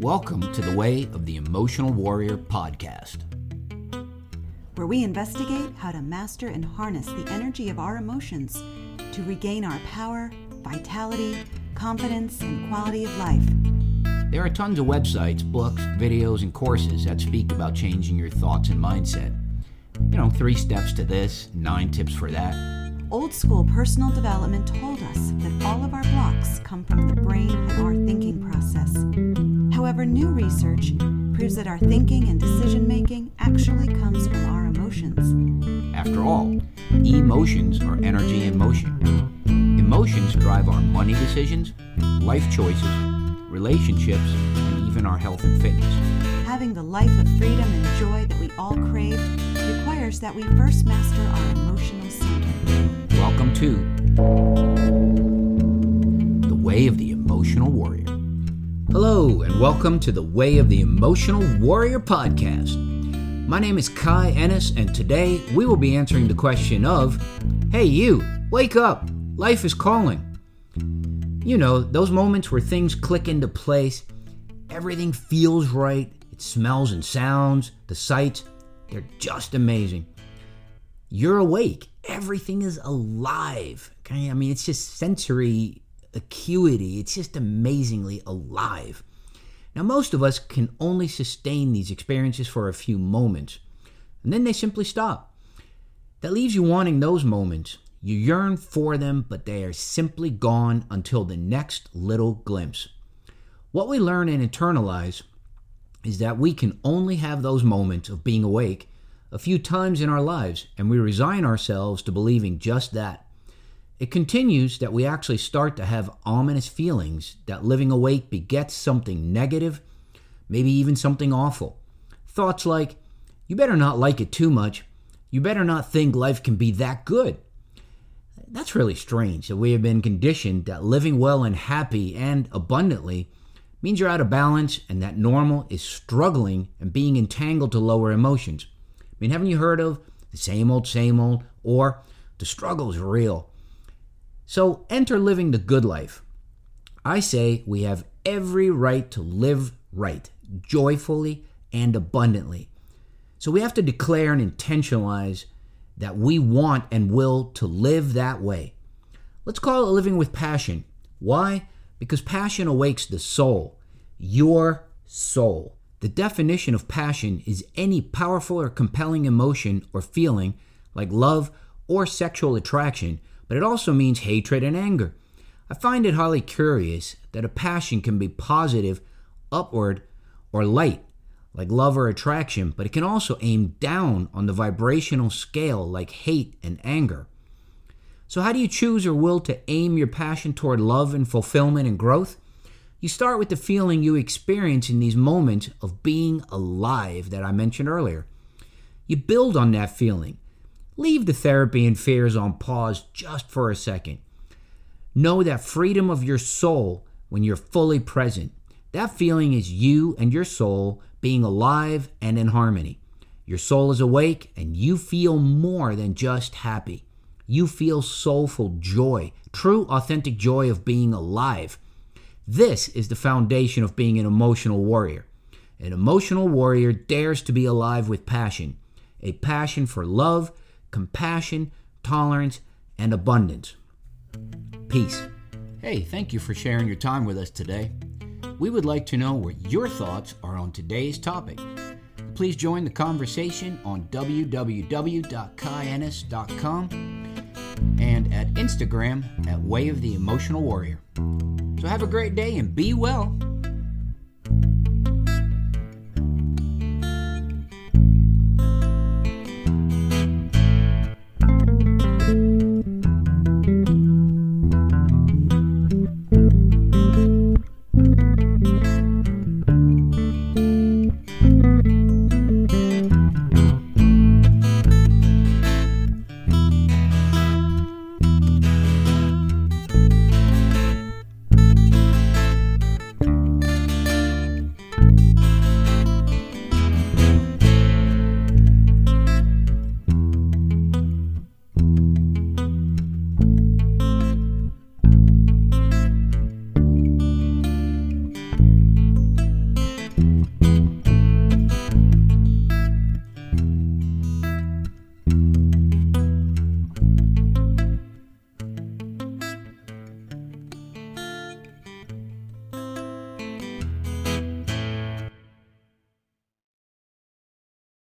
Welcome to the Way of the Emotional Warrior podcast, where we investigate how to master and harness the energy of our emotions to regain our power, vitality, confidence, and quality of life. There are tons of websites, books, videos, and courses that speak about changing your thoughts and mindset. You know, three steps to this, nine tips for that. Old school personal development told us that all of our blocks come from the brain and our thinking process. However, new research proves that our thinking and decision making actually comes from our emotions. After all, emotions are energy in motion. Emotions drive our money decisions, life choices, relationships, and even our health and fitness. Having the life of freedom and joy that we all crave requires that we first master our emotional center. Welcome to The Way of the Emotional Warrior. Hello, and welcome to the Way of the Emotional Warrior podcast. My name is Kai Ehnes, and today we will be answering the question of Hey, you, wake up! Life is calling. You know, those moments where things click into place, everything feels right, it smells and sounds, the sights, they're just amazing. You're awake, everything is alive. Okay? I mean, it's just sensory acuity. It's just amazingly alive. Now, most of us can only sustain these experiences for a few moments, and then they simply stop. That leaves you wanting those moments. You yearn for them, but they are simply gone until the next little glimpse. What we learn and internalize is that we can only have those moments of being awake a few times in our lives, and we resign ourselves to believing just that. It continues that we actually start to have ominous feelings that living awake begets something negative, maybe even something awful. Thoughts like, you better not like it too much, you better not think life can be that good. That's really strange that we have been conditioned that living well and happy and abundantly means you're out of balance and that normal is struggling and being entangled to lower emotions. I mean, haven't you heard of the same old, same old, or the struggle is real? So enter living the good life. I say we have every right to live right, joyfully and abundantly. So we have to declare and intentionalize that we want and will to live that way. Let's call it living with passion. Why? Because passion awakes the soul, your soul. The definition of passion is any powerful or compelling emotion or feeling, like love or sexual attraction, but it also means hatred and anger. I find it highly curious that a passion can be positive, upward, or light, like love or attraction, but it can also aim down on the vibrational scale, like hate and anger. So, how do you choose or will to aim your passion toward love and fulfillment and growth? You start with the feeling you experience in these moments of being alive that I mentioned earlier. You build on that feeling. Leave the therapy and fears on pause just for a second. Know that freedom of your soul when you're fully present. That feeling is you and your soul being alive and in harmony. Your soul is awake and you feel more than just happy. You feel soulful joy, true, authentic joy of being alive. This is the foundation of being an emotional warrior. An emotional warrior dares to be alive with passion a passion for love, compassion, tolerance, and abundance. Peace. Hey, thank you for sharing your time with us today. We would like to know what your thoughts are on today's topic. Please join the conversation on www.kaiehnes.com and at Instagram at Way of the Emotional Warrior. So have a great day and be well.